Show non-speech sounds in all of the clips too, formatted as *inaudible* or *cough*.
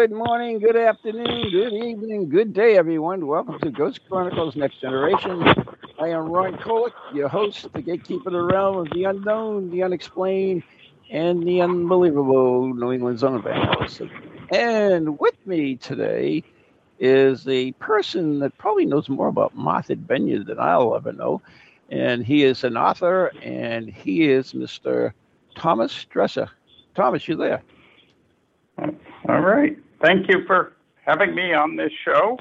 Good morning, good afternoon, good evening, good day, everyone. Welcome to Ghost Chronicles Next Generation. I am Ron Kolek, your host, the gatekeeper of the realm of the unknown, the unexplained, and the unbelievable New England Zone of Analysis. And with me today is a person that probably knows more about Martha's Vineyard than I'll ever know. And he is an author, and he is Mr. Thomas Dresser. Thomas, you there? All right. Thank you for having me on this show.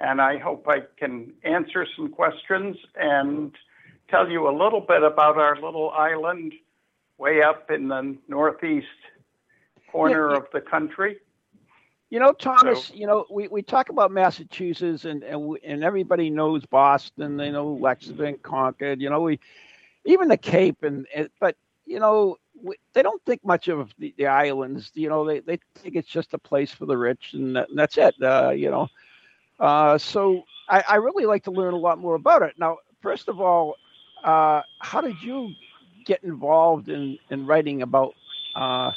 And I hope I can answer some questions and tell you a little bit about our little island way up in the northeast corner Yeah, of the country. You know, Thomas, So- you know, we, we talk about Massachusetts and, and, we, and everybody knows Boston, they know Lexington, Concord, you know, we, even the Cape and, and but, you know, they don't think much of the, the islands, you know, they, they think it's just a place for the rich and, that, and that's it, uh, you know. Uh, so I, I really like to learn a lot more about it. Now, first of all, uh, how did you get involved in, in writing about, uh,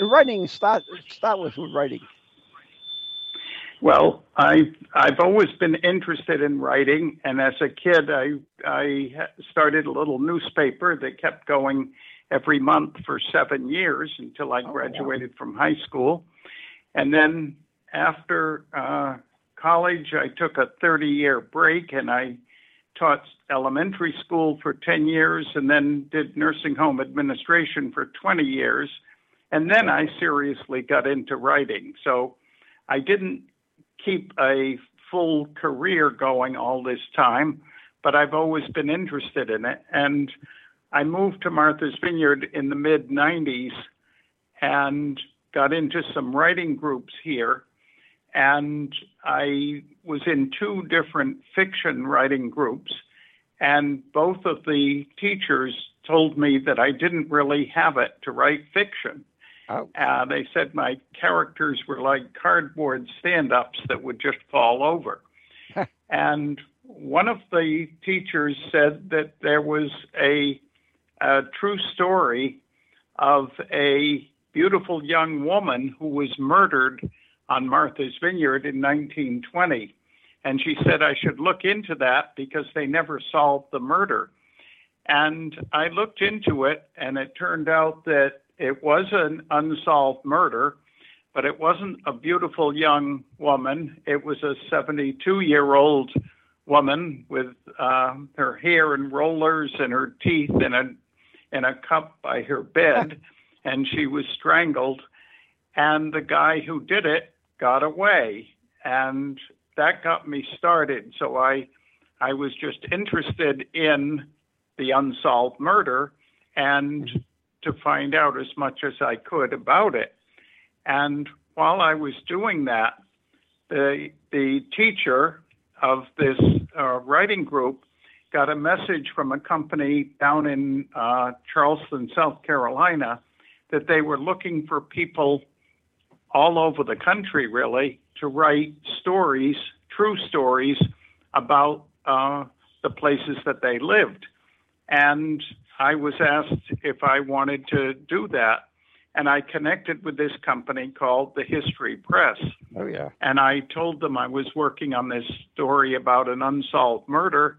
in writing, start, start with writing? Well, I I've always been interested in writing, and as a kid, I I started a little newspaper that kept going every month for seven years until I wow. graduated from high school, and then after uh, college, I took a 30-year break, and I taught elementary school for 10 years, and then did nursing home administration for 20 years, and then I seriously got into writing. So I didn't keep a full career going all this time, but I've always been interested in it. And I moved to Martha's Vineyard in the mid 90s and got into some writing groups here. And I was in two different fiction writing groups, and both of the teachers told me that I didn't really have it to write fiction. Oh. Uh, they said my characters were like cardboard stand ups that would just fall over. *laughs* and one of the teachers said that there was a, a true story of a beautiful young woman who was murdered on Martha's Vineyard in 1920. And she said I should look into that because they never solved the murder. And I looked into it, and it turned out that it was an unsolved murder, but it wasn't a beautiful young woman. It was a 72 year old woman with uh, her hair in rollers and her teeth in a in a cup by her bed, *laughs* and she was strangled. And the guy who did it got away, and that got me started. So I I was just interested in the unsolved murder and to find out as much as I could about it. And while I was doing that, the the teacher of this uh, writing group got a message from a company down in uh, Charleston, South Carolina, that they were looking for people all over the country, really, to write stories, true stories about uh, the places that they lived. And I was asked if I wanted to do that. And I connected with this company called the History Press. Oh yeah. And I told them I was working on this story about an unsolved murder.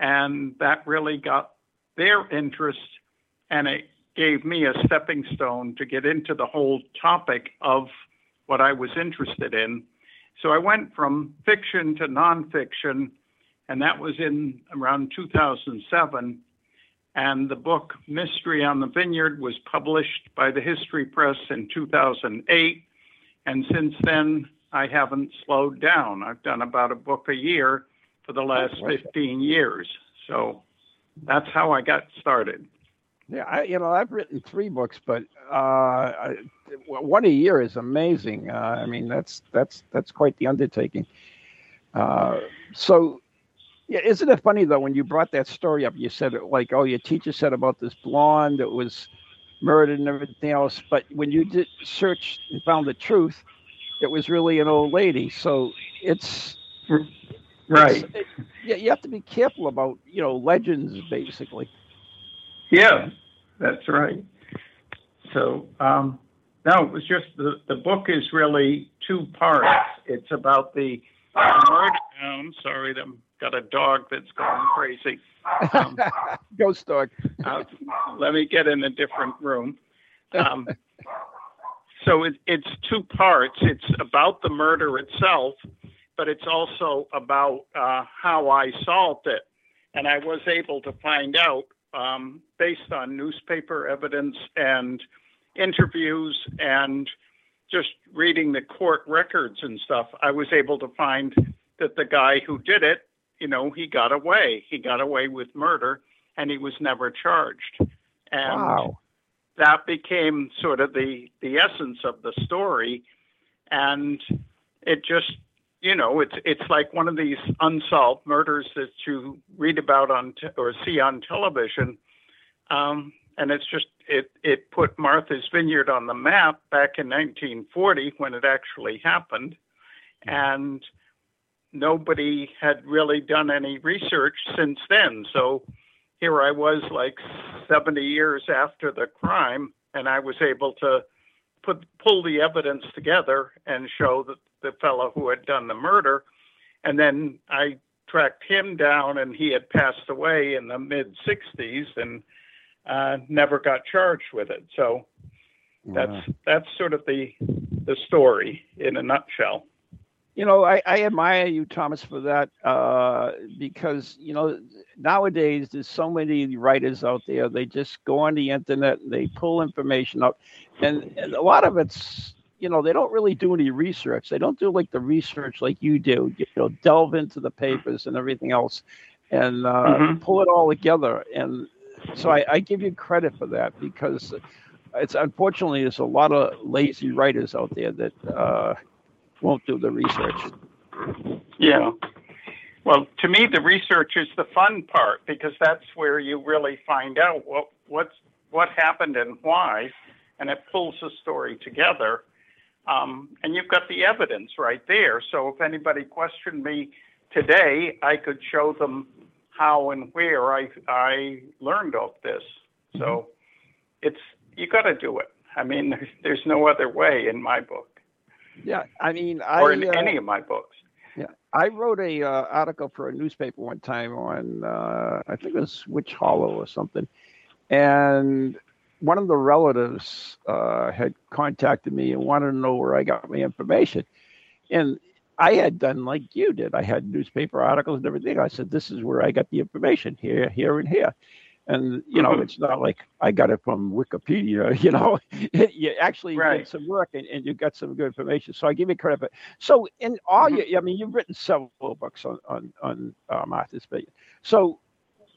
And that really got their interest. And it gave me a stepping stone to get into the whole topic of what I was interested in. So I went from fiction to nonfiction. And that was in around 2007. And the book Mystery on the Vineyard was published by the History Press in 2008. And since then, I haven't slowed down. I've done about a book a year for the last right. 15 years. So that's how I got started. Yeah, I, you know, I've written three books, but uh, one a year is amazing. Uh, I mean, that's that's that's quite the undertaking. Uh, so, yeah, isn't it funny though when you brought that story up? You said like, oh, your teacher said about this blonde that was murdered and everything else, but when you did search and found the truth, it was really an old lady. So it's right. It's, it, yeah, you have to be careful about you know legends, basically. Yeah, that's right. So, um, no, it was just the, the book is really two parts. It's about the murder. I'm sorry, I've got a dog that's going crazy. Um, *laughs* Ghost dog. uh, let me get in a different room. Um, *laughs* so it, it's two parts. It's about the murder itself, but it's also about uh, how I solved it. And I was able to find out um, based on newspaper evidence and interviews and just reading the court records and stuff, I was able to find that the guy who did it, you know, he got away. He got away with murder and he was never charged. And wow. that became sort of the, the essence of the story. And it just you know, it's it's like one of these unsolved murders that you read about on te- or see on television, um, and it's just it it put Martha's Vineyard on the map back in 1940 when it actually happened, and nobody had really done any research since then. So here I was, like 70 years after the crime, and I was able to put pull the evidence together and show that the fellow who had done the murder. And then I tracked him down, and he had passed away in the mid 60s and uh, never got charged with it. So that's wow. that's sort of the the story in a nutshell. You know, I, I admire you, Thomas, for that uh, because you know nowadays there's so many writers out there. They just go on the internet, and they pull information up, and, and a lot of it's you know, they don't really do any research. They don't do like the research like you do, you know, delve into the papers and everything else and uh, mm-hmm. pull it all together. And so I, I, give you credit for that because it's unfortunately there's a lot of lazy writers out there that uh, won't do the research. Yeah. Well, to me, the research is the fun part because that's where you really find out what what's what happened and why, and it pulls the story together. Um, and you've got the evidence right there. So if anybody questioned me today, I could show them how and where I I learned of this. So mm-hmm. it's you got to do it. I mean, there's, there's no other way in my book. Yeah, I mean, I, or in uh, any of my books. Yeah, I wrote a uh, article for a newspaper one time on uh, I think it was Witch Hollow or something, and one of the relatives uh, had contacted me and wanted to know where I got my information. And I had done like you did. I had newspaper articles and everything. I said, "This is where I got the information here, here, and here." And you know, mm-hmm. it's not like I got it from Wikipedia. *laughs* You know, *laughs* you actually right. did some work and, and, you got some good information. So I give you credit. For, so in all mm-hmm. you, I mean, you've written several books on on on uh, Martha's Vineyard. So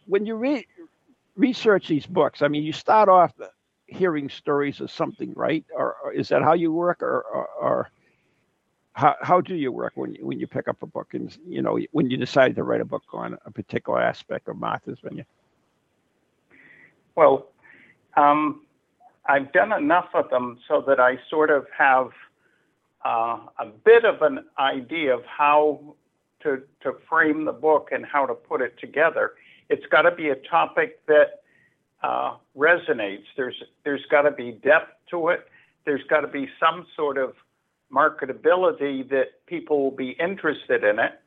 when you read research these books? I mean, you start off hearing stories of something, right? Or, or is that how you work, or, or, or, how how do you work when you, when you pick up a book and you know when you decide to write a book on a particular aspect of Martha's Vineyard? Well, um, I've done enough of them so that I sort of have uh, a bit of an idea of how to to frame the book and how to put it together it's got to be a topic that uh, resonates. There's there's got to be depth to it. There's got to be some sort of marketability that people will be interested in it,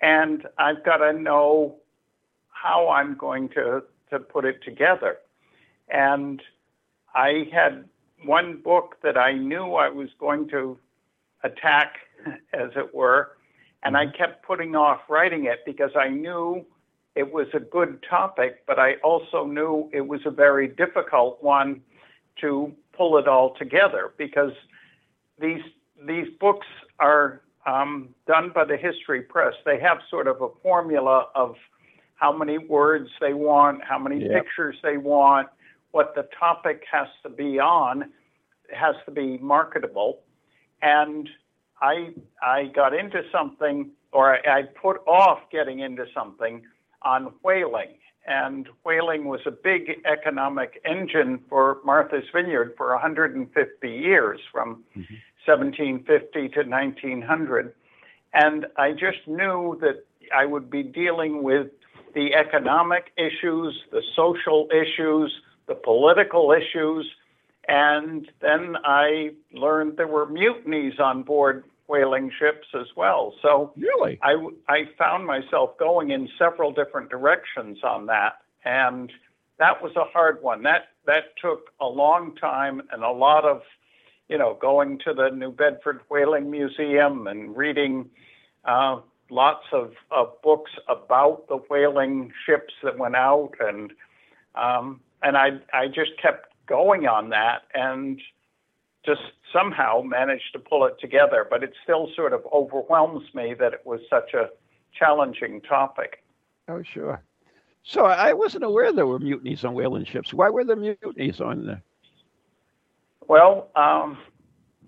and I've got to know how I'm going to to put it together. And I had one book that I knew I was going to attack, *laughs* as it were, and I mm-hmm. kept putting off writing it because I knew it was a good topic, but I also knew it was a very difficult one to pull it all together because these these books are um, done by the History Press. They have sort of a formula of how many words they want, how many pictures they want, what the topic has to be on has to be marketable. And I I got into something, or I, I put off getting into something on whaling. And whaling was a big economic engine for Martha's Vineyard for 150 years, from mm-hmm. 1750 to 1900. And I just knew that I would be dealing with the economic issues, the social issues, the political issues. And then I learned there were mutinies on board whaling ships as well. So really, I, I found myself going in several different directions on that, and that was a hard one. That that took a long time and a lot of, you know, going to the New Bedford Whaling Museum and reading uh, lots of, of books about the whaling ships that went out, and um, and I I just kept going on that and just somehow managed to pull it together. But it still sort of overwhelms me that it was such a challenging topic. Oh sure. So I wasn't aware there were mutinies on whaling ships. Why were there mutinies on there? Well, um,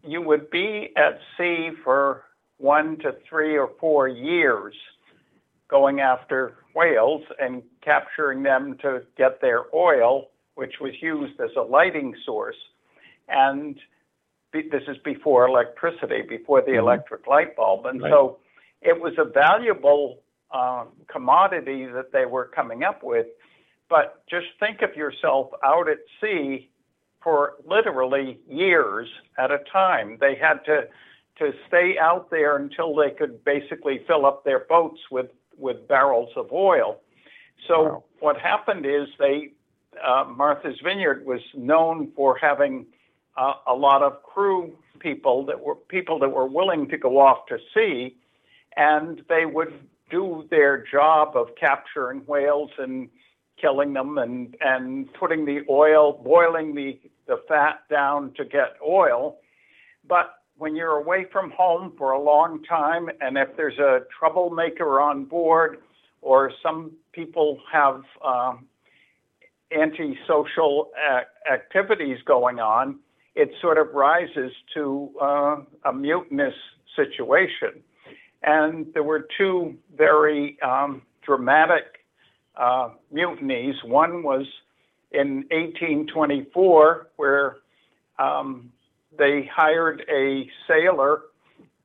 you would be at sea for one to three or four years going after whales and capturing them to get their oil, which was used as a lighting source. And this is before electricity, before the mm-hmm. electric light bulb. And right. so it was a valuable uh, commodity that they were coming up with. But just think of yourself out at sea for literally years at a time. They had to to stay out there until they could basically fill up their boats with, with barrels of oil. So wow. what happened is they uh, Martha's Vineyard was known for having a lot of crew people that were people that were willing to go off to sea, and they would do their job of capturing whales and killing them and and putting the oil, boiling the the fat down to get oil. But when you're away from home for a long time, and if there's a troublemaker on board, or some people have um, antisocial a- activities going on, it sort of rises to uh, a mutinous situation. And there were two very um, dramatic uh, mutinies. One was in 1824, where um, they hired a sailor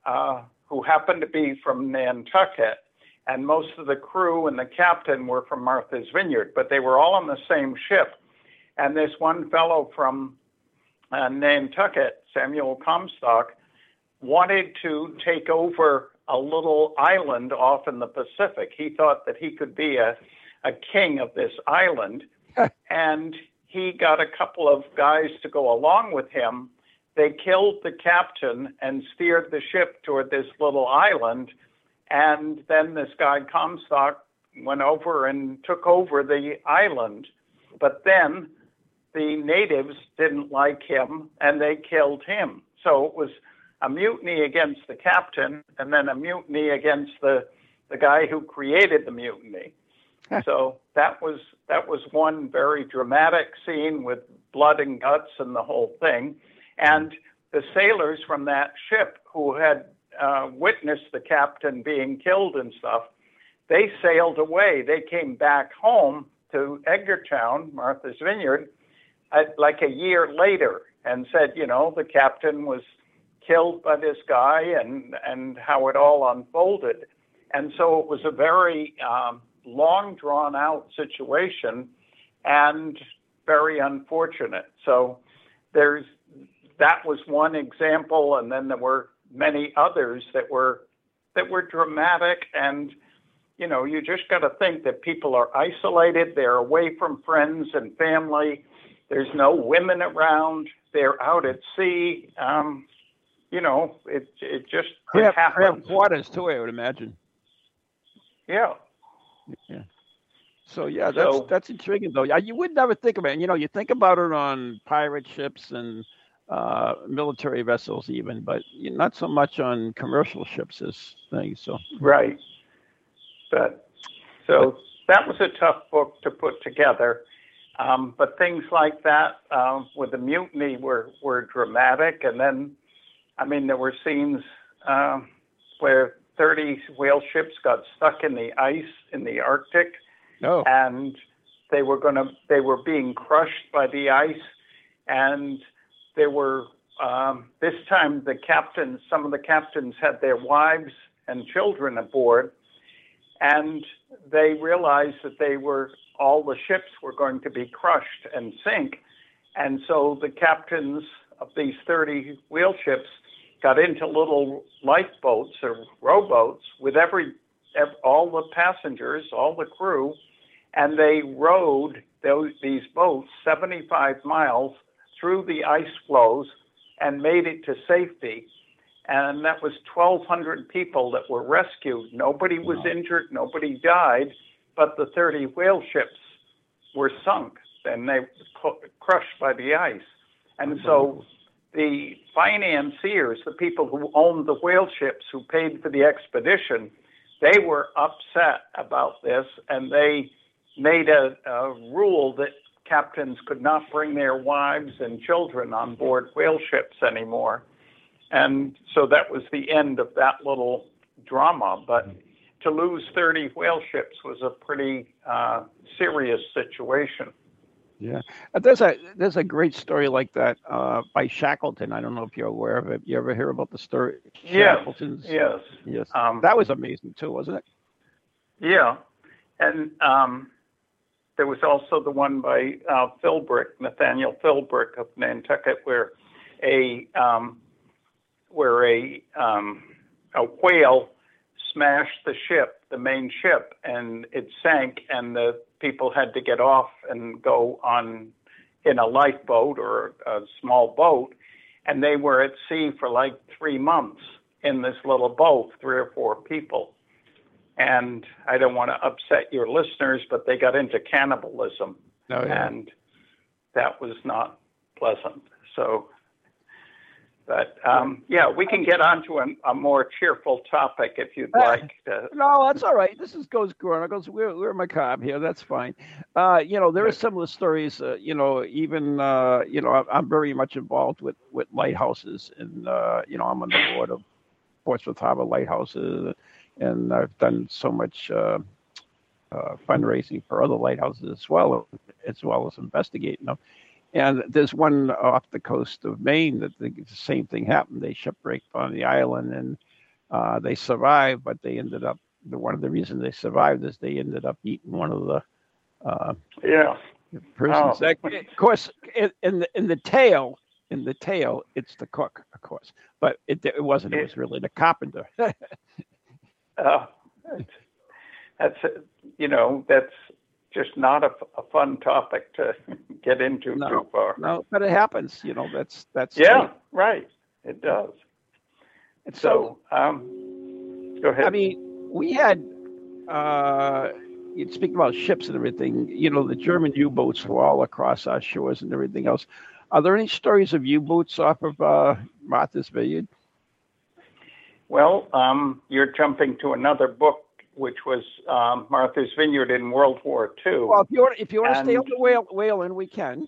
uh, who happened to be from Nantucket, and most of the crew and the captain were from Martha's Vineyard, but they were all on the same ship. And this one fellow from uh, Nantucket, Samuel Comstock, wanted to take over a little island off in the Pacific. He thought that he could be a, a king of this island. *laughs* and he got a couple of guys to go along with him they killed the captain and steered the ship toward this little island. And then this guy Comstock went over and took over the island. But then the natives didn't like him and they killed him. So it was a mutiny against the captain and then a mutiny against the, the guy who created the mutiny. so that was that was one very dramatic scene with blood and guts and the whole thing. And the sailors from that ship who had uh, witnessed the captain being killed and stuff, they sailed away. They came back home to Edgartown, Martha's Vineyard, like a year later and said, you know, the captain was killed by this guy and, and how it all unfolded. And so it was a very um, long drawn out situation and very unfortunate. So there's that was one example, and then there were many others that were that were dramatic and you know you just got to think that people are isolated they're away from friends and family there's no women around. They're out at sea. Um, you know it it just it have, happens. have quarters too i would imagine. Yeah. Yeah. So yeah that's so, that's intriguing though. You would never think about it you know you think about it on pirate ships and uh, military vessels even, but not so much on commercial ships as things. So. Right, but so that was a tough book to put together, Um, but things like that uh, with the mutiny were, were dramatic. And then, I mean, there were scenes uh, where 30 whale ships got stuck in the ice in the Arctic. Oh. And they were going to, they were being crushed by the ice. And they were, um, this time, the captains, some of the captains had their wives and children aboard. And they realized that they were all the ships were going to be crushed and sink. And so the captains of these 30 wheel ships got into little lifeboats or rowboats with every, every all the passengers, all the crew, and they rowed those, these boats 75 miles through the ice floes and made it to safety. And that was 1,200 people that were rescued. Nobody was wow. injured, nobody died but the 30 whale ships were sunk and they were crushed by the ice. And so the financiers, the people who owned the whale ships, who paid for the expedition, they were upset about this and they made a, a rule that captains could not bring their wives and children on board whale ships anymore. And so that was the end of that little drama. But to lose 30 whale ships was a pretty uh, serious situation. Yeah, uh, there's a there's a great story like that uh, by Shackleton. I don't know if you're aware of it. You ever hear about the story? Shackleton's? Yes. Yes. Um, that was amazing too, wasn't it? Yeah, and um, there was also the one by uh, Philbrick, Nathaniel Philbrick of Nantucket, where a um, where a um, a whale smashed the ship, the main ship, and it sank, and the people had to get off and go on in a lifeboat or a small boat, and they were at sea for like three months in this little boat, three or four people. And I don't want to upset your listeners, but they got into cannibalism, oh, yeah. and that was not pleasant. So but um, yeah, we can get on to a, a, more cheerful topic if you'd like. To. no, that's all right. This is Ghost Chronicles. We're we're macabre here. That's fine. Uh, you know, there are similar stories. Uh, you know, even uh, you know, I'm very much involved with with lighthouses, and uh, you know, I'm on the board of Portsmouth Harbor Lighthouses, and I've done so much. Uh, uh, fundraising for other lighthouses as well, as well as investigating them. And there's one off the coast of Maine that the, the same thing happened. They shipwrecked on the island and uh, they survived, but they ended up. The, one of the reasons they survived is they ended up eating one of the uh, yeah persons. Oh. of course, in, in the in the tale, in the tale, it's the cook, of course, but it, it wasn't. It was really the carpenter. *laughs* uh, that's you know that's just not a, a fun topic to *laughs* get into no, too far. No, but it happens. You know, that's that's. Yeah, right. It does. And so, so um, go ahead. I mean, we had. Uh, you speak about ships and everything. You know, the German U-boats were all across our shores and everything else. Are there any stories of U-boats off of uh, Martha's Vineyard? Well, um, you're jumping to another book which was um, Martha's Vineyard in World War II. Well, if you want, if you want and, to stay on the whale, whaling, we can.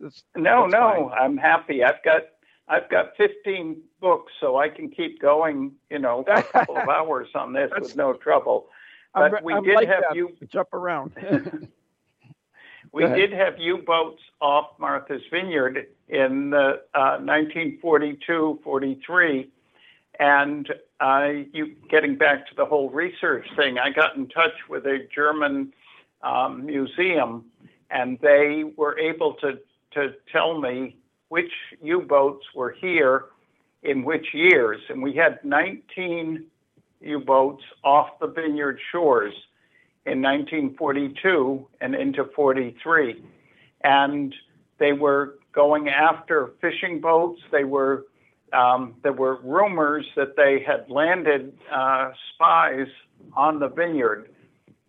It's, no, no, fine. I'm happy. I've got I've got 15 books, so I can keep going. You know, a couple of *laughs* hours on this with no trouble. But I'm, we I'm did like have that. you jump around. *laughs* *laughs* we did have U-boats off Martha's Vineyard in the uh, 1942, 43 and I, you getting back to the whole research thing, I got in touch with a German um, museum, and they were able to to tell me which U-boats were here in which years, and we had 19 U-boats off the Vineyard shores in 1942 and into 43, and they were going after fishing boats. They were um, there were rumors that they had landed uh, spies on the vineyard,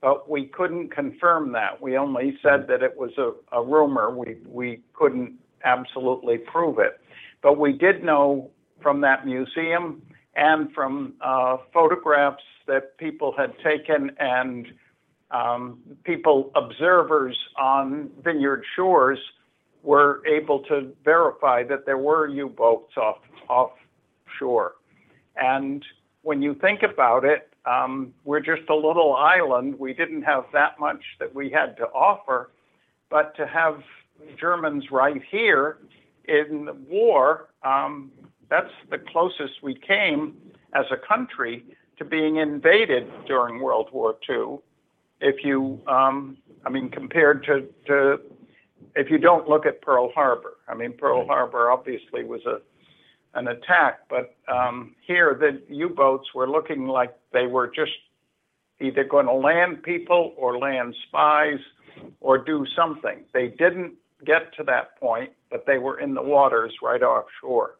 but we couldn't confirm that. We only said that it was a, a rumor. We, we couldn't absolutely prove it. But we did know from that museum and from uh, photographs that people had taken and um, people, observers on vineyard shores, were able to verify that there were U-boats off offshore. And when you think about it, um, we're just a little island. We didn't have that much that we had to offer, but to have Germans right here in the war, um, that's the closest we came as a country to being invaded during World War II. If you, um, I mean, compared to, to if you don't look at Pearl Harbor, I mean, Pearl Harbor obviously was a an attack, but um, here the U-boats were looking like they were just either going to land people or land spies or do something. They didn't get to that point, but they were in the waters right offshore.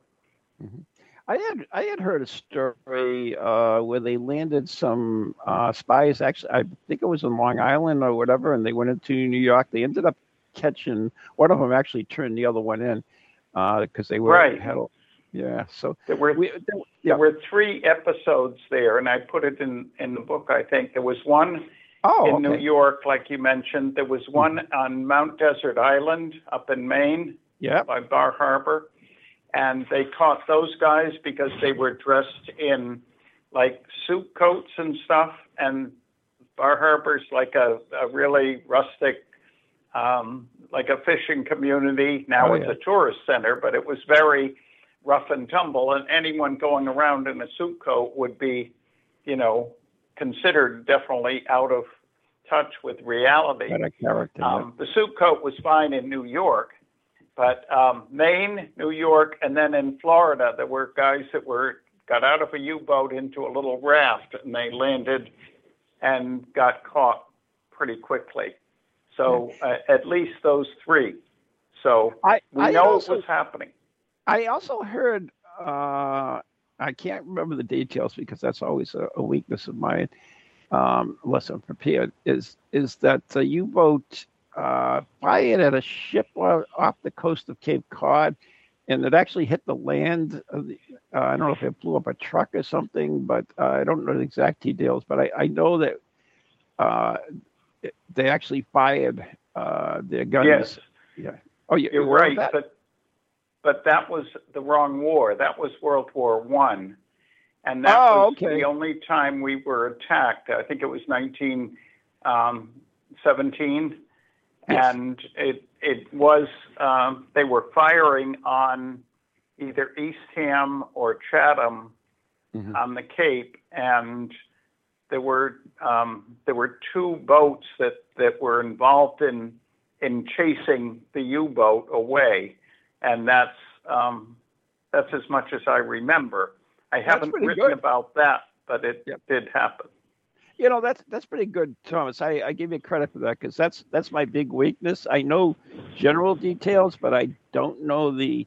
Mm-hmm. I had I had heard a story uh, where they landed some uh, spies. Actually, I think it was in Long Island or whatever, and they went into New York. They ended up catching one of them. Actually, turned the other one in because uh, they were right. had a, yeah. So there were we, there, yeah. there, were three episodes there, and I put it in in the book. I think there was one oh, in okay. New York, like you mentioned. There was one mm-hmm. on Mount Desert Island up in Maine, yeah, by Bar Harbor and they caught those guys because they were dressed in like suit coats and stuff. And Bar Harbor's like a, a really rustic, like a fishing community. Now oh, it's yeah. a tourist center, but it was very rough and tumble. And anyone going around in a suit coat would be, you know, considered definitely out of touch with reality. Character, um, The suit coat was fine in New York but um, Maine, New York, and then in Florida, there were guys that were got out of a U-boat into a little raft, and they landed and got caught pretty quickly. So uh, at least those three. So I, we I know also, it was happening. I also heard. Uh, I can't remember the details because that's always a, a weakness of mine. Um, unless I'm prepared, is is that the U-boat uh, fired at a ship off the coast of Cape Cod, and it actually hit the land. The, uh, I don't know if it blew up a truck or something, but uh, I don't know the exact details. But I, I know that uh, they actually fired uh, their guns. Yes. Yeah. Oh, you, you're right, but but that was the wrong war. That was World War One, and that oh, was okay. the only time we were attacked. I think it was 1917. Um, Yes. And it it was um, they were firing on either Eastham or Chatham mm-hmm. on the Cape, and there were um, there were two boats that, that were involved in in chasing the U-boat away, and that's um, that's as much as I remember. I haven't written good. about that, but it yep. did happen you know that's that's pretty good, Thomas. I, I give you credit for that because that's that's my big weakness. I know general details, but I don't know the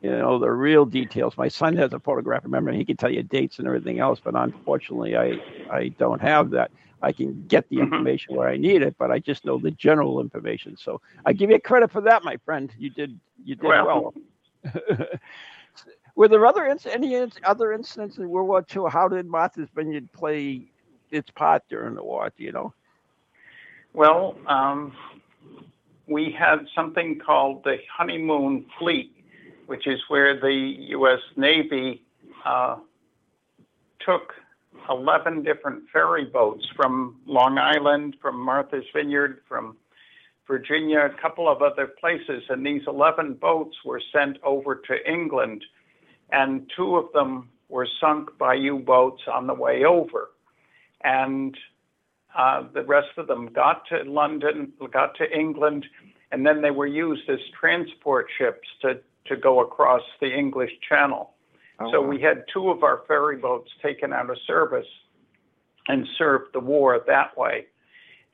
you know the real details. My son has a photographic memory; he can tell you dates and everything else. But unfortunately, I I don't have that. I can get the Mm-hmm. information where I need it, but I just know the general information. So I give you credit for that, my friend. You did you did well. well. Were there other any other incidents in World War II? How did Martha's Vineyard play its part during the war? Do you know? Well, um, we had something called the honeymoon fleet, which is where the U.S. Navy uh, took 11 different ferry boats from Long Island, from Martha's Vineyard, from Virginia, a couple of other places, and these 11 boats were sent over to England, and two of them were sunk by U boats on the way over and uh, the rest of them got to London, got to England, and then they were used as transport ships to, to go across the English Channel. Oh, so wow. we had two of our ferry boats taken out of service and served the war that way.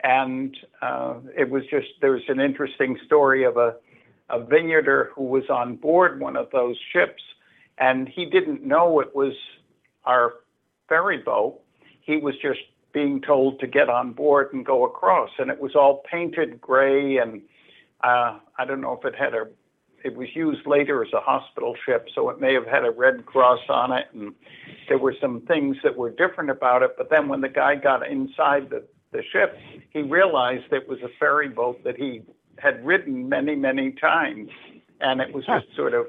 And uh, it was just, there was an interesting story of a, a vineyarder who was on board one of those ships, and he didn't know it was our ferry boat he was just being told to get on board and go across, and it was all painted gray, and uh, I don't know if it had a. It was used later as a hospital ship, so it may have had a red cross on it, and there were some things that were different about it. But then when the guy got inside the the ship, he realized it was a ferry boat that he had ridden many, many times. And it was just sort of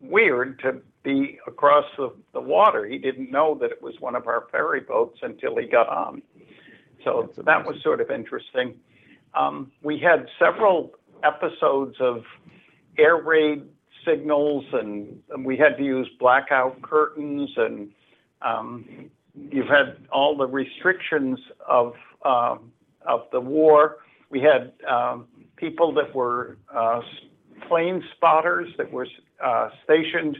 weird to be across the, the water. He didn't know that it was one of our ferry boats until he got on. So that was sort of interesting. Um, we had several episodes of air raid signals, and, and we had to use blackout curtains, and um, you've had all the restrictions of uh, of the war. We had um, people that were uh, plane spotters that were uh, stationed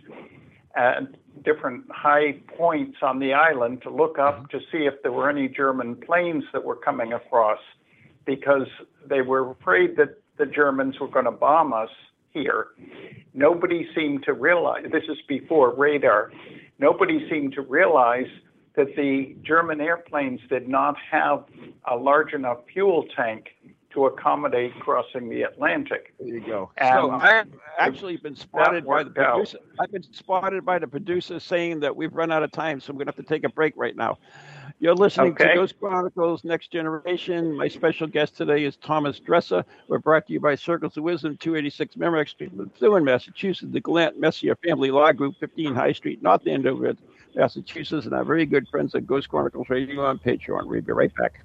at different high points on the island to look up to see if there were any German planes that were coming across because they were afraid that the Germans were going to bomb us here. Nobody seemed to realize, this is before radar, nobody seemed to realize that the German airplanes did not have a large enough fuel tank to accommodate crossing the Atlantic. There you go. And so I've actually been spotted by the worked out. producer. I've been spotted by the producer saying that we've run out of time, so I'm going to have to take a break right now. You're listening Okay. to Ghost Chronicles Next Generation. My special guest today is Thomas Dresser. We're brought to you by Circles of Wisdom, 286 Merrimack Street, Methuen, Massachusetts, the Gallant Messier Family Law Group, 15 High Street, North Andover, Massachusetts, and our very good friends at Ghost Chronicles Radio on Patreon. We'll be right back.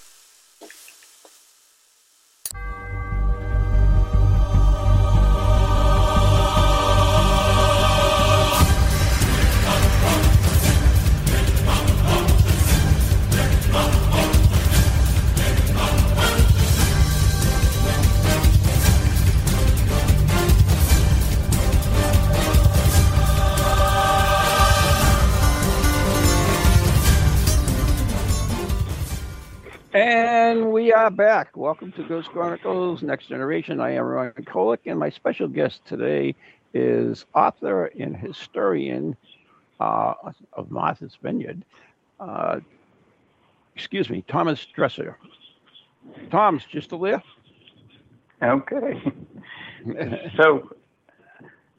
And we are back. Welcome to Ghost Chronicles Next Generation. I am Ron Kolek, and my special guest today is author and historian uh, of Martha's Vineyard. Uh, excuse me, Thomas Dresser. Tom's just still there? Okay. *laughs* so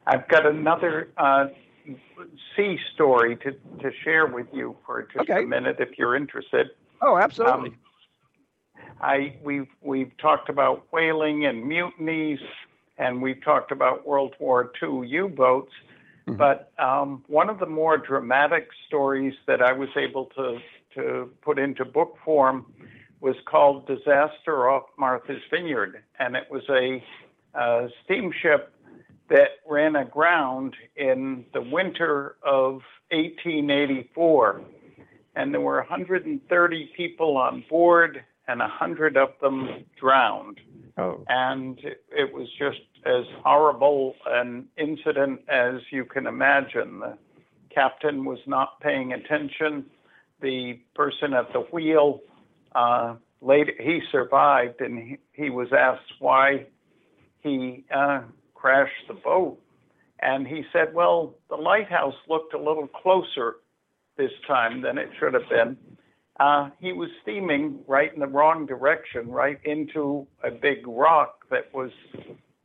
I've got another uh, sea story to, to share with you for just Okay. a minute if you're interested. Oh, absolutely. Um, I we've we've talked about whaling and mutinies, and we've talked about World War II U-boats. Mhm. But um, one of the more dramatic stories that I was able to to put into book form was called "Disaster off Martha's Vineyard," and it was a, uh steamship that ran aground in the winter of 1884 and there were 130 people on board, and a 100 of them drowned. oh, And it, it was just as horrible an incident as you can imagine. The captain was not paying attention. The person at the wheel uh, later he survived, and he, he was asked why he uh, crashed the boat, and he said, "Well, the lighthouse looked a little closer this time than it should have been." Uh, he was steaming right in the wrong direction, right into a big rock that was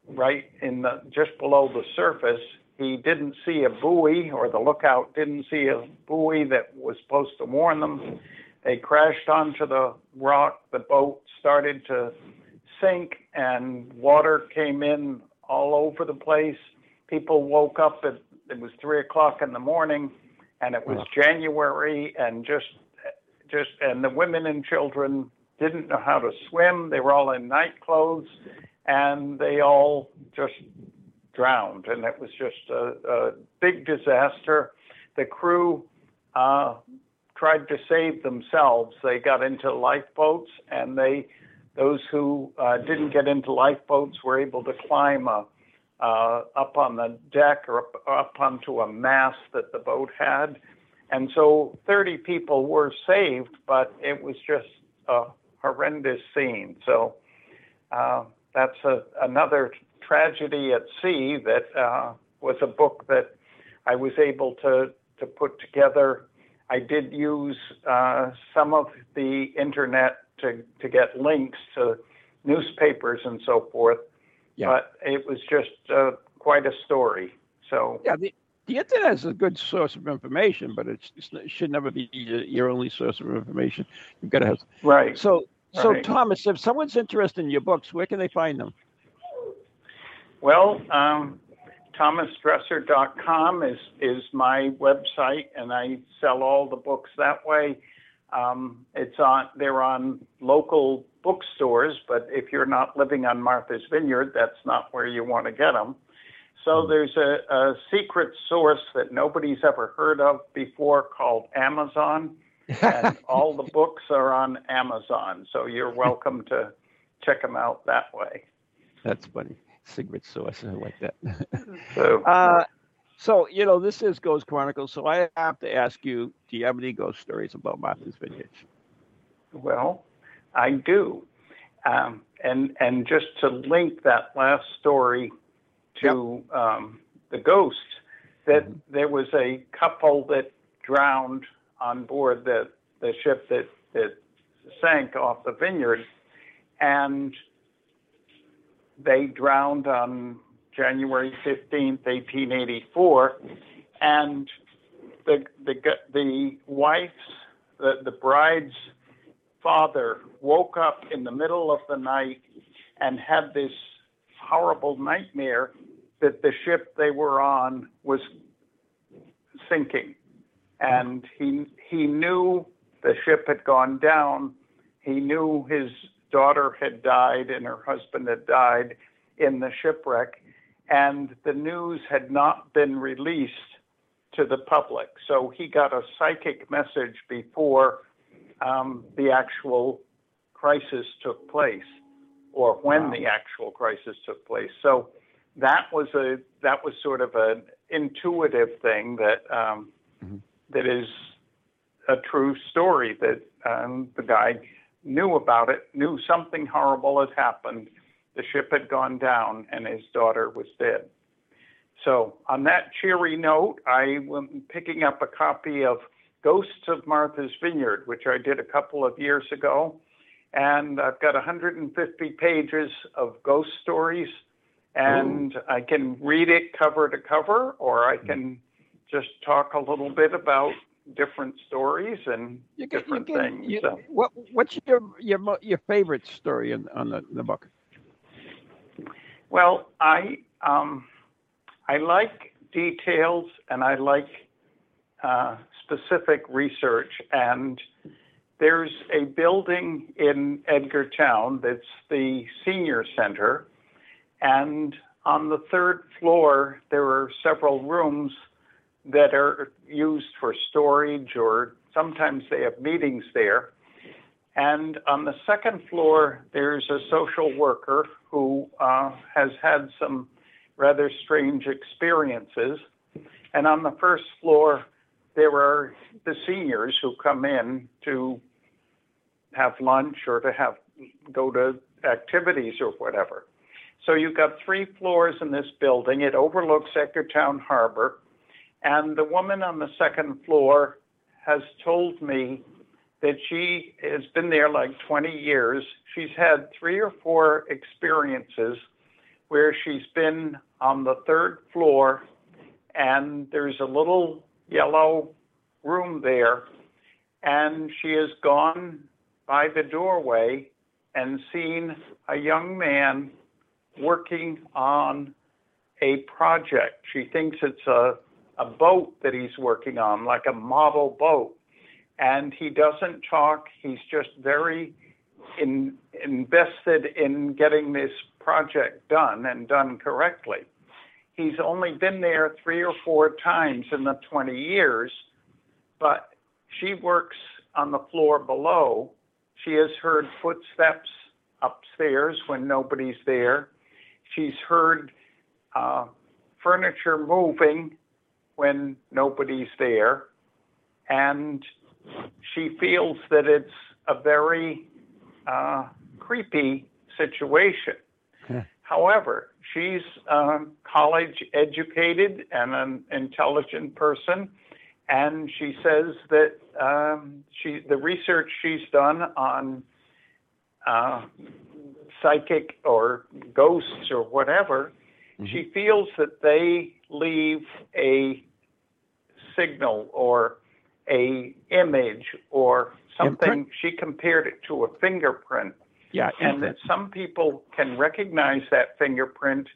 right in the just below the surface. He didn't see a buoy, or the lookout didn't see a buoy that was supposed to warn them. They crashed onto the rock. The boat started to sink, and water came in all over the place. People woke up at it was three o'clock in the morning, and it was January, and just just and the women and children didn't know how to swim. They were all in night clothes, and they all just drowned, and it was just a, a big disaster. The crew uh, tried to save themselves. They got into lifeboats, and they those who uh, didn't get into lifeboats were able to climb a, uh, up on the deck or up, up onto a mast that the boat had. And so 30 people were saved, but it was just a horrendous scene. So uh, that's a, another tragedy at sea that uh, was a book that I was able to, to put together. I did use uh, some of the internet to, to get links to newspapers and so forth, yeah. but it was just uh, quite a story. So yeah, the, the internet is a good source of information, but it should never be your only source of information. You've got to have right. So, so right. Thomas, if someone's interested in your books, where can they find them? Well, um, thomasdresser.com is is my website, and I sell all the books that way. Um, it's on they're on local bookstores, but if you're not living on Martha's Vineyard, that's not where you want to get them. So there's a, a secret source that nobody's ever heard of before called Amazon, and *laughs* all the books are on Amazon. So you're welcome to check them out that way. That's funny. Secret source. I like that. so, *laughs* uh, so you know, this is Ghost Chronicles. So I have to ask you: Do you have any ghost stories about Martha's Vineyard? Well, I do, um, and and just to link that last story to yep. um, the ghost, that mm-hmm. there was a couple that drowned on board the the ship that that sank off the vineyard, and they drowned on January 15th, 1884, and the the the wife's the, the bride's father woke up in the middle of the night and had this horrible nightmare that the ship they were on was sinking and he he knew the ship had gone down he knew his daughter had died and her husband had died in the shipwreck and the news had not been released to the public. So he got a psychic message before um, the actual crisis took place, or when wow. the actual crisis took place. So that was a that was sort of an intuitive thing that um, mm-hmm. that is a true story that um, the guy knew about it, knew something horrible had happened, the ship had gone down and his daughter was dead. So, on that cheery note, I am picking up a copy of Ghosts of Martha's Vineyard, which I did a couple of years ago. And I've got 150 pages of ghost stories, and Ooh. I can read it cover to cover, or I can just talk a little bit about different stories and you can, different you can, things. You, so. what, what's your your your favorite story in, on the, the book? Well, I um, I like details and I like uh, specific research. And there's a building in Edgartown that's the senior center, and on the third floor there are several rooms that are used for storage or sometimes they have meetings there. And on the second floor, there's a social worker who uh, has had some rather strange experiences. And on the first floor, there are the seniors who come in to have lunch or to have go to activities or whatever. So you've got three floors in this building. It overlooks Edgartown Harbor. And the woman on the second floor has told me that she has been there like 20 years. She's had three or four experiences where she's been on the third floor and there's a little yellow room there and she has gone by the doorway and seen a young man working on a project. She thinks it's a, a boat that he's working on, like a model boat. And he doesn't talk, he's just very in, invested in getting this project done and done correctly. He's only been there three or four times in the 20 years, but she works on the floor below. She has heard footsteps upstairs when nobody's there. She's heard uh, furniture moving when nobody's there. And she feels that it's a very uh, creepy situation. However, she's um, college educated and an intelligent person, and she says that um, she the research she's done on uh, psychic or ghosts or whatever, mm-hmm. she feels that they leave a signal or a image or something. Imprint? She compared it to a fingerprint. Yeah, and that some people can recognize that fingerprint,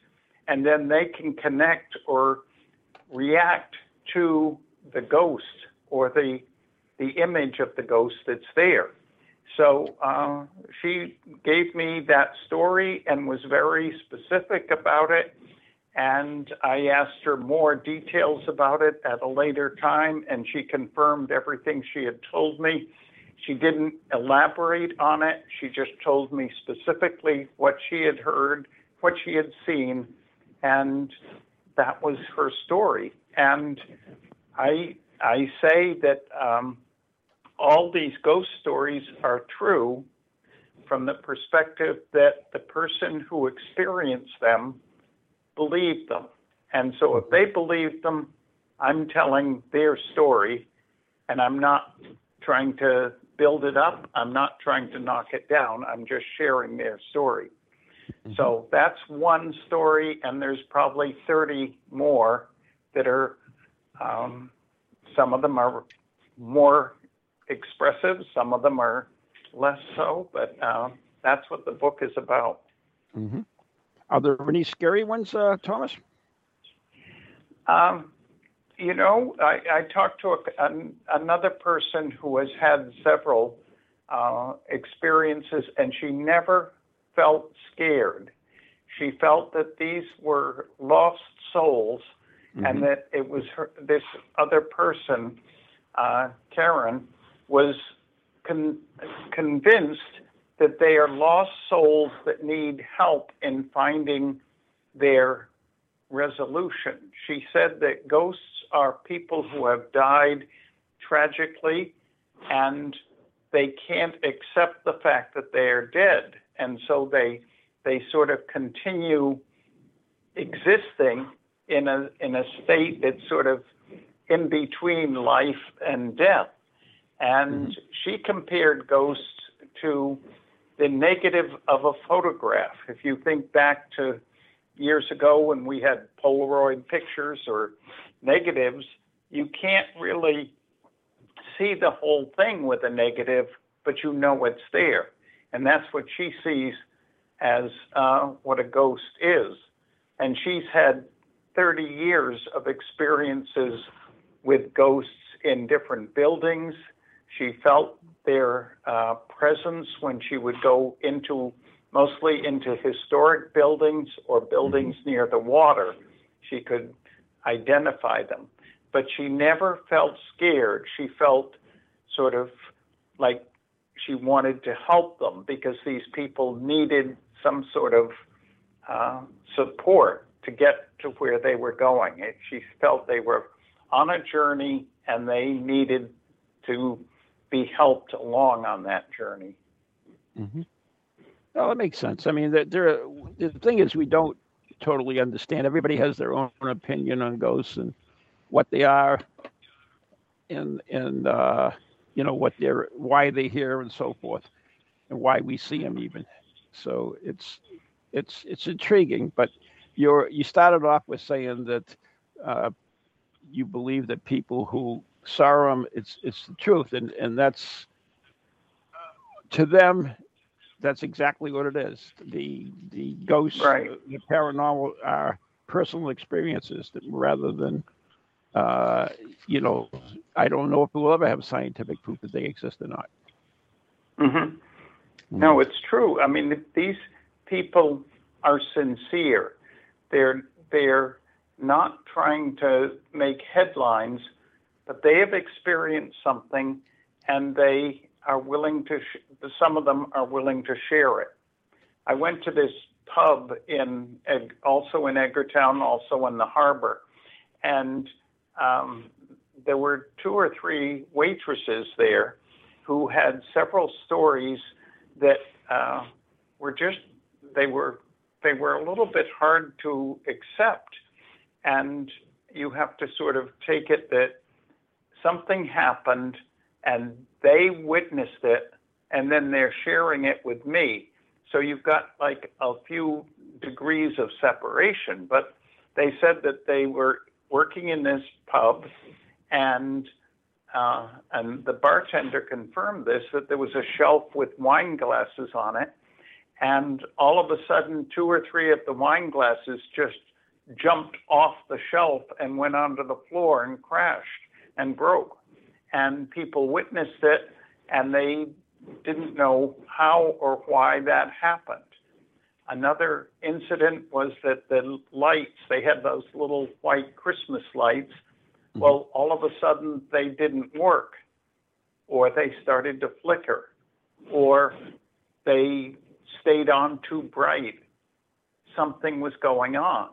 and then they can connect or react to the ghost or the the image of the ghost that's there. So uh, she gave me that story and was very specific about it. And I asked her more details about it at a later time, and she confirmed everything she had told me. She didn't elaborate on it. She just told me specifically what she had heard, what she had seen, and that was her story. And I I say that um, all these ghost stories are true from the perspective that the person who experienced them believed them. And so if they believed them, I'm telling their story and I'm not trying to build it up. I'm not trying to knock it down. I'm just sharing their story. Mm-hmm. So that's one story, and there's probably 30 more that are, um, some of them are more expressive. Some of them are less so, but uh, that's what the book is about. Mm-hmm. Are there any scary ones, uh, Thomas? Um, you know, I, I talked to a, an, another person who has had several uh, experiences, and she never felt scared. She felt that these were lost souls, mm-hmm. and that it was her, this other person, uh, Karen, was con- convinced that they are lost souls that need help in finding their resolution. She said that ghosts are people who have died tragically and they can't accept the fact that they are dead. And so they they sort of continue existing in a in a state that's sort of in between life and death. And mm-hmm. she compared ghosts to the negative of a photograph. If you think back to years ago when we had Polaroid pictures or negatives, you can't really see the whole thing with a negative, but you know it's there. And that's what she sees as uh, what a ghost is. And she's had 30 years of experiences with ghosts in different buildings, she felt their uh, presence when she would go into mostly into historic buildings or buildings mm-hmm. near the water. She could identify them, but she never felt scared. She felt sort of like she wanted to help them because these people needed some sort of uh, support to get to where they were going. She felt they were on a journey and they needed to be helped along on that journey. Mm-hmm. Well, that makes sense. I mean, the, there, the thing is, we don't totally understand. Everybody has their own opinion on ghosts and what they are, and and uh, you know what they're, why they're here, and so forth, and why we see them even. So it's it's it's intriguing. But you're you started off with saying that uh, you believe that people who them, it's it's the truth, and and that's to them that's exactly what it is. The the ghosts, right. the paranormal are personal experiences that, rather than, uh, you know, I don't know if we'll ever have scientific proof that they exist or not. Mm-hmm. No, it's true. I mean, these people are sincere. They're they're not trying to make headlines, but they have experienced something, and they are willing to, sh- some of them are willing to share it. I went to this pub in, also in Edgartown, also in the harbor, and um, there were two or three waitresses there who had several stories that uh, were just, they were, they were a little bit hard to accept. And you have to sort of take it that something happened and they witnessed it and then they're sharing it with me. So you've got like a few degrees of separation, but they said that they were working in this pub and uh, and the bartender confirmed this that there was a shelf with wine glasses on it and all of a sudden two or three of the wine glasses just jumped off the shelf and went onto the floor and crashed and broke and people witnessed it and they didn't know how or why that happened. Another incident was that the lights, they had those little white Christmas lights. Mm-hmm. Well, all of a sudden they didn't work, or they started to flicker, or they stayed on too bright. Something was going on.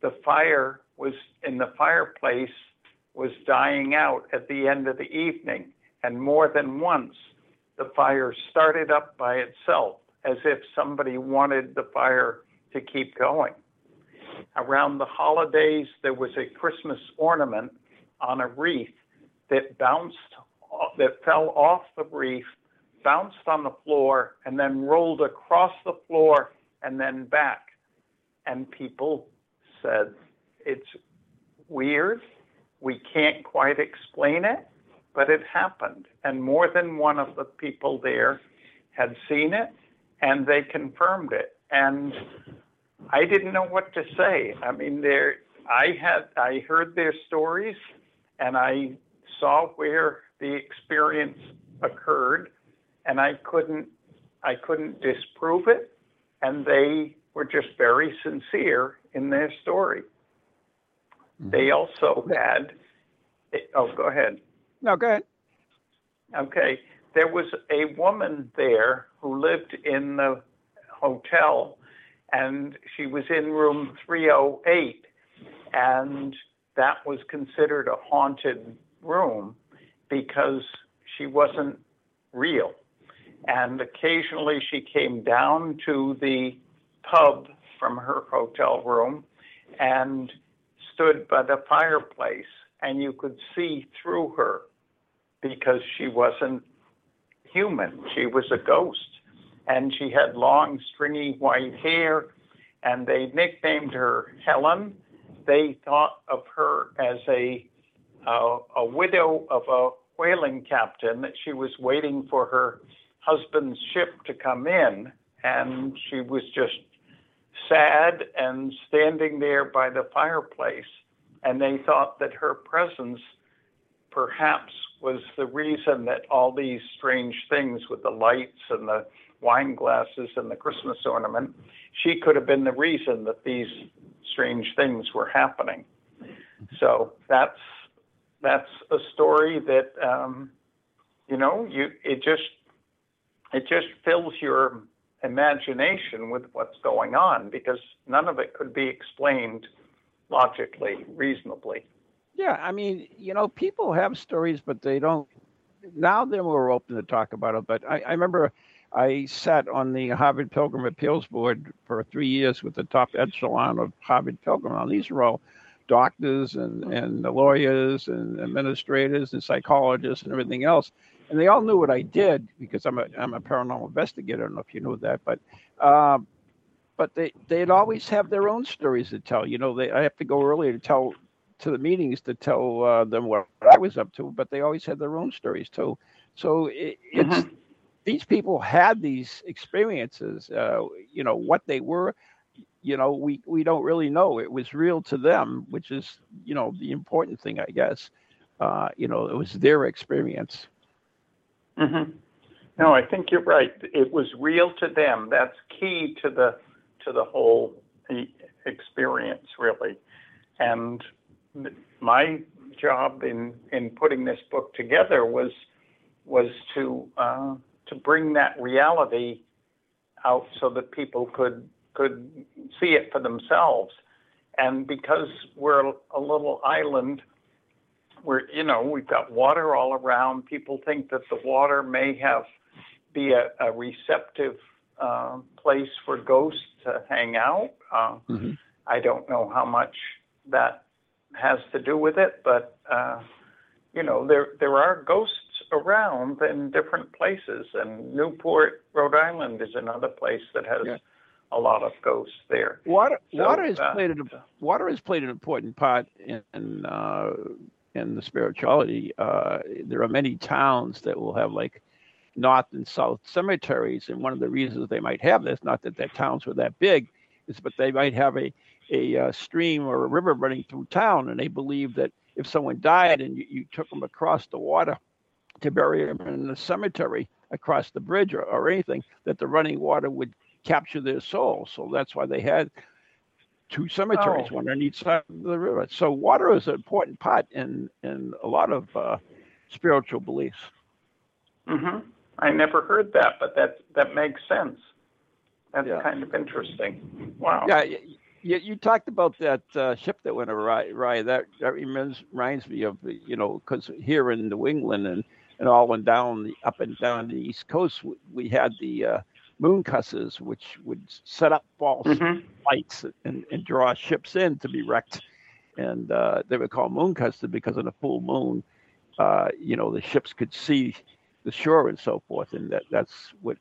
The fire was in the fireplace was dying out at the end of the evening, and more than once the fire started up by itself as if somebody wanted the fire to keep going. Around the holidays, there was a Christmas ornament on a wreath that bounced, that fell off the wreath, bounced on the floor, and then rolled across the floor and then back. And people said, It's weird we can't quite explain it, but it happened. And more than one of the people there had seen it and they confirmed it. And I didn't know what to say. I mean, there, I had, I heard their stories and I saw where the experience occurred and I couldn't, I couldn't disprove it. And they were just very sincere in their story. They mm-hmm. also had, oh, go ahead. No, go ahead. Okay. There was a woman there who lived in the hotel, and she was in room 308, and that was considered a haunted room because she wasn't real. And occasionally she came down to the pub from her hotel room and stood by the fireplace and you could see through her because she wasn't human. She was a ghost. And she had long, stringy white hair, and they nicknamed her Helen. They thought of her as a, uh, a widow of a whaling captain, that she was waiting for her husband's ship to come in, and she was just sad and standing there by the fireplace. And they thought that her presence perhaps was the reason that all these strange things with the lights and the wine glasses and the Christmas ornament, she could have been the reason that these strange things were happening. So that's that's a story that um, you know you it just it just fills your imagination with what's going on because none of it could be explained logically, reasonably. Yeah, I mean, you know, people have stories, but they don't. Now they're more open to talk about it. But I, I remember I sat on the Harvard Pilgrim Appeals Board for three years with the top echelon of Harvard Pilgrim. Now, these are all doctors and, and lawyers and administrators and psychologists and everything else. And they all knew what I did because I'm a, I'm a paranormal investigator. I don't know if you know that, but uh, but they they'd always have their own stories to tell. You know, they I have to go early to tell to the meetings to tell uh, them what I was up to, but they always had their own stories too. So it, it's mm-hmm. these people had these experiences. Uh, you know what they were. You know, we we don't really know. It was real to them, which is you know the important thing, I guess. Uh, you know, it was their experience. Mm-hmm. No, I think you're right. It was real to them. That's key to the to the whole experience, really. And my job in in putting this book together was was to uh, to bring that reality out so that people could could see it for themselves. And because we're a little island, we're you know we've got water all around. People think that the water may have be a, a receptive uh, place for ghosts to hang out. Uh, mm-hmm. I don't know how much that has to do with it, but uh, you know there there are ghosts around in different places, and Newport, Rhode Island, is another place that has. Yeah. A lot of ghosts there. Water, so, water has uh, played a, water has played an important part in, in in the spirituality. Uh, there are many towns that will have like north and south cemeteries, and one of the reasons they might have this, not that their towns were that big, is but they might have a a uh, stream or a river running through town, and they believe that if someone died and you, you took them across the water to bury them in the cemetery across the bridge or, or anything, that the running water would capture their soul. So that's why they had two cemeteries, oh. one on each side of the river. So water is an important part in in a lot of uh, spiritual beliefs. Mm-hmm. I never heard that, but that that makes sense. That's yeah. kind of interesting. Wow. Yeah, you, you talked about that uh, ship that went awry. Right, that that reminds, reminds me of you know because here in New England and and all and down the up and down the East Coast, we, we had the uh, moon cussers, which would set up false mm-hmm. lights and, and draw ships in to be wrecked. And uh, they were called moon cussers because on a full moon, uh, you know, the ships could see the shore and so forth, and that that's what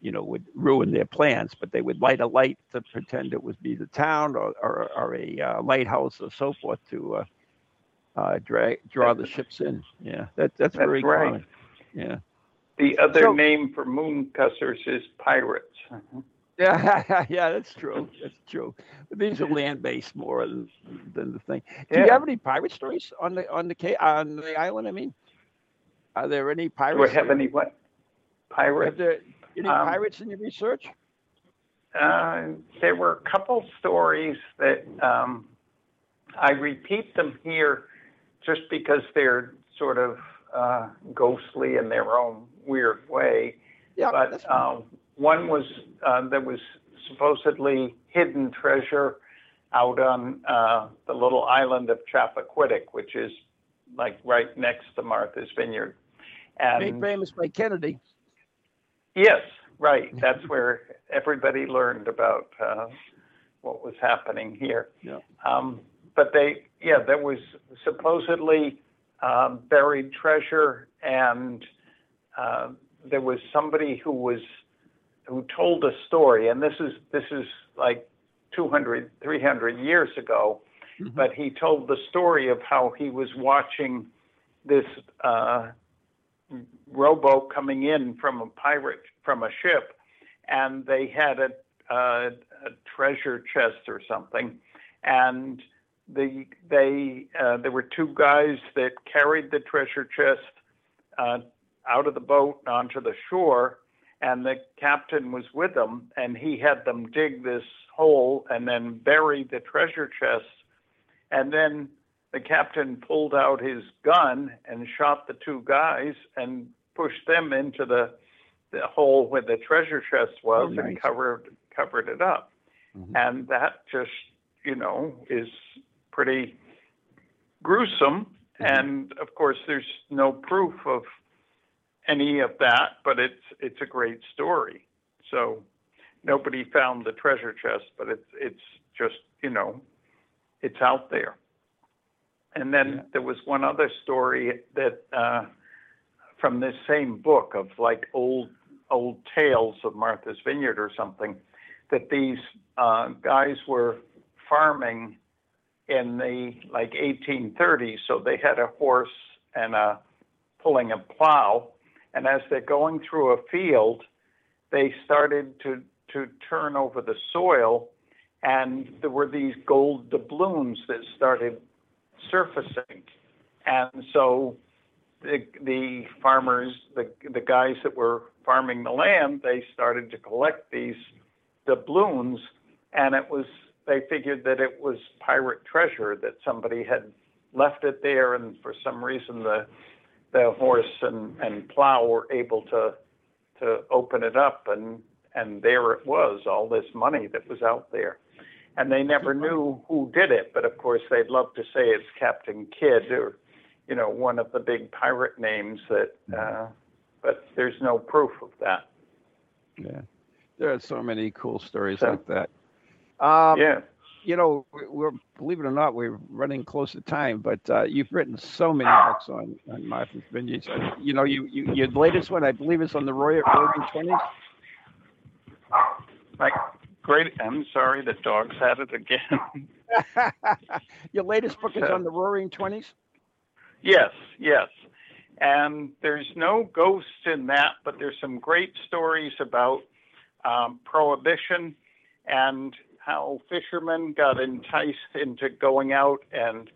you know would ruin their plans. But they would light a light to pretend it would be the town or or, or a uh, lighthouse or so forth to uh, uh, drag, draw the ships in. Yeah, that that's, that's very right. common. Yeah. The other so, name for moon cussers is pirates. Yeah, *laughs* yeah, that's true. That's true. But these are land based more than, than the thing. Do yeah. you have any pirate stories on the on the on the island? I mean, are there any pirates? Do we have any what? Pirates? Are there any um, pirates in your research? Uh, there were a couple stories that um, I repeat them here just because they're sort of uh, ghostly in their own weird way. Yeah, but uh, one was uh, there was supposedly hidden treasure out on uh, the little island of Chappaquiddick, which is like right next to Martha's Vineyard. And made famous by Kennedy. Yes, right. That's where everybody learned about uh, what was happening here. Yeah. Um, but they, yeah, there was supposedly um, buried treasure, and uh, there was somebody who was who told a story, and this is this is like 200, 300 years ago, mm-hmm. but he told the story of how he was watching this uh, rowboat coming in from a pirate from a ship, and they had a, a, a treasure chest or something, and the they uh, there were two guys that carried the treasure chest uh, out of the boat onto the shore, and the captain was with them, and he had them dig this hole and then bury the treasure chest, and then the captain pulled out his gun and shot the two guys and pushed them into the the hole where the treasure chest was oh, nice. and covered covered it up. Mm-hmm. And that just, you know, is pretty gruesome, mm-hmm. and of course, there's no proof of any of that, but it's it's a great story. So nobody found the treasure chest, but it's it's just you know, it's out there. And then yeah. there was one other story that uh, from this same book of like old old tales of Martha's Vineyard or something, that these uh, guys were farming in the like 1830s. So they had a horse and a pulling a plow, and as they're going through a field, they started to to turn over the soil, and there were these gold doubloons that started surfacing, and so the the farmers, the the guys that were farming the land, they started to collect these doubloons, and it was they figured that it was pirate treasure that somebody had left it there, and for some reason the the horse and, and plow were able to to open it up, and and there it was, all this money that was out there, and they never knew who did it. But of course, they'd love to say it's Captain Kidd or you know one of the big pirate names that. Uh, but there's no proof of that. Yeah, there are so many cool stories so, like that. Um, yeah. You know, we're believe it or not, we're running close to time, but uh, you've written so many books on, on Martha's Vineyard. You know, you, you your latest one, I believe, is on the Roaring Twenties. Like, great. I'm sorry, the dog's had it again. *laughs* your latest book is on the Roaring Twenties. Yes, yes. And there's no ghosts in that, but there's some great stories about um, prohibition and how fishermen got enticed into going out and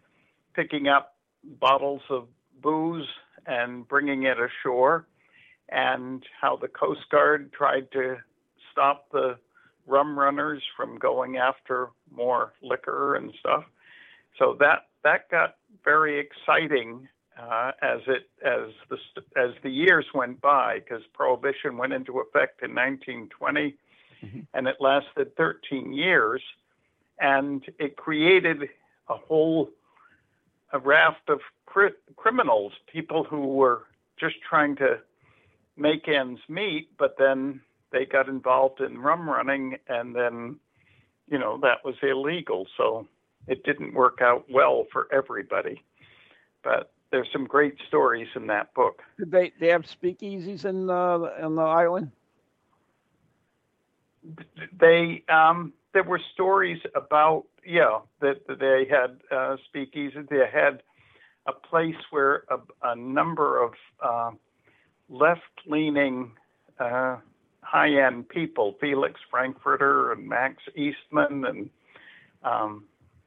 picking up bottles of booze and bringing it ashore, and how the Coast Guard tried to stop the rum runners from going after more liquor and stuff. So that that got very exciting uh, as it as the as the years went by, because prohibition went into effect in 1920 mm-hmm. and it lasted 13 years, and it created a whole a raft of cri- criminals, people who were just trying to make ends meet, but then they got involved in rum running, and then you know that was illegal, so it didn't work out well for everybody. But there's some great stories in that book. Did they they have speakeasies in uh, in the island? They um, there were stories about yeah that, that they had uh, speakeasies. They had a place where a, a number of uh, left-leaning, uh, high-end people, Felix Frankfurter and Max Eastman and um,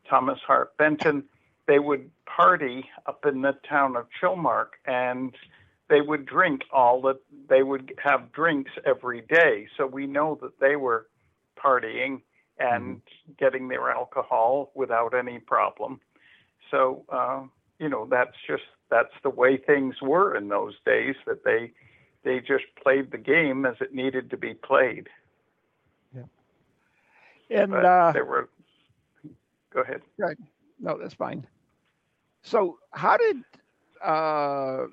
Thomas Hart Benton, they would party up in the town of Chilmark and they would drink all that they would have drinks every day. So we know that they were partying and mm-hmm. getting their alcohol without any problem. So uh, you know that's just that's the way things were in those days. That they they just played the game as it needed to be played. Yeah. And uh, there were. Go ahead. Right. No, that's fine. So how did uh,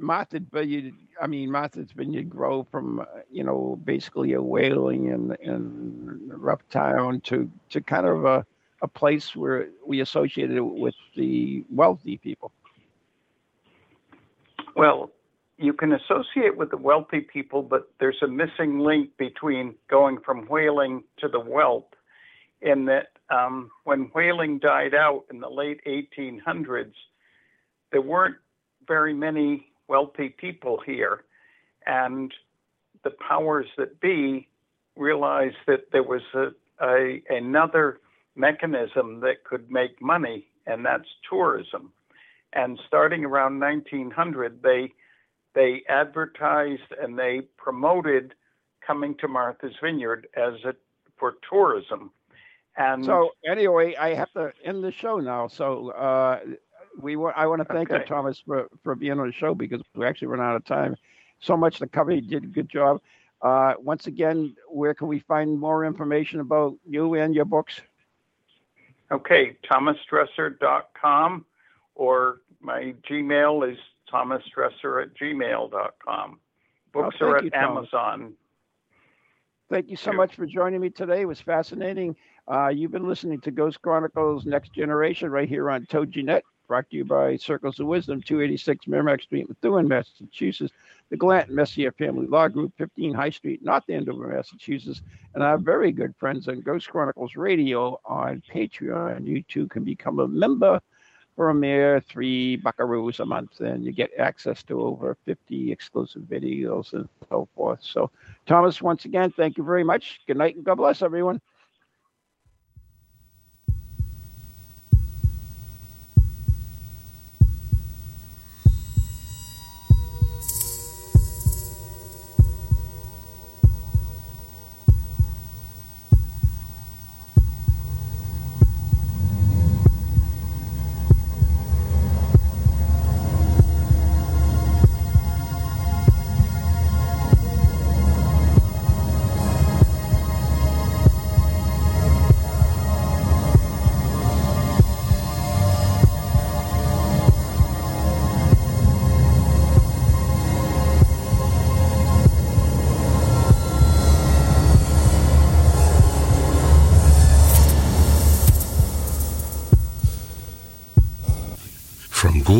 Martha's Vineyard, I mean, Martha's Vineyard grow from, uh, you know, basically a whaling and, and rough town to, to kind of a, a place where we associated it with the wealthy people? Well, you can associate with the wealthy people, but there's a missing link between going from whaling to the wealth in that um, when whaling died out in the late 1800s, there weren't very many wealthy people here. And the powers that be realized that there was a, a, another mechanism that could make money, and that's tourism. And starting around 1900, they they advertised and they promoted coming to Martha's Vineyard as a for tourism. And so anyway, I have to end the show now. So uh, we I want to thank okay. you, Thomas, for, for being on the show because we actually ran out of time. So much The company did a good job. Uh, once again, where can we find more information about you and your books? Okay, thomasdresser.com or my Gmail is thomasdresser at gmail.com. Books Oh, are at you, Thomas. Amazon. Thank you so much for joining me today. It was fascinating. Uh, you've been listening to Ghost Chronicles Next Generation right here on TogiNet, brought to you by Circles of Wisdom, 286 Merrimack Street, Methuen, Massachusetts, the Glanton Messier Family Law Group, 15 High Street, North Andover, Massachusetts, and our very good friends on Ghost Chronicles Radio on Patreon. You too can become a member for a mere three buckaroos a month, and you get access to over 50 exclusive videos and so forth. So, Thomas, once again, thank you very much. Good night and God bless everyone.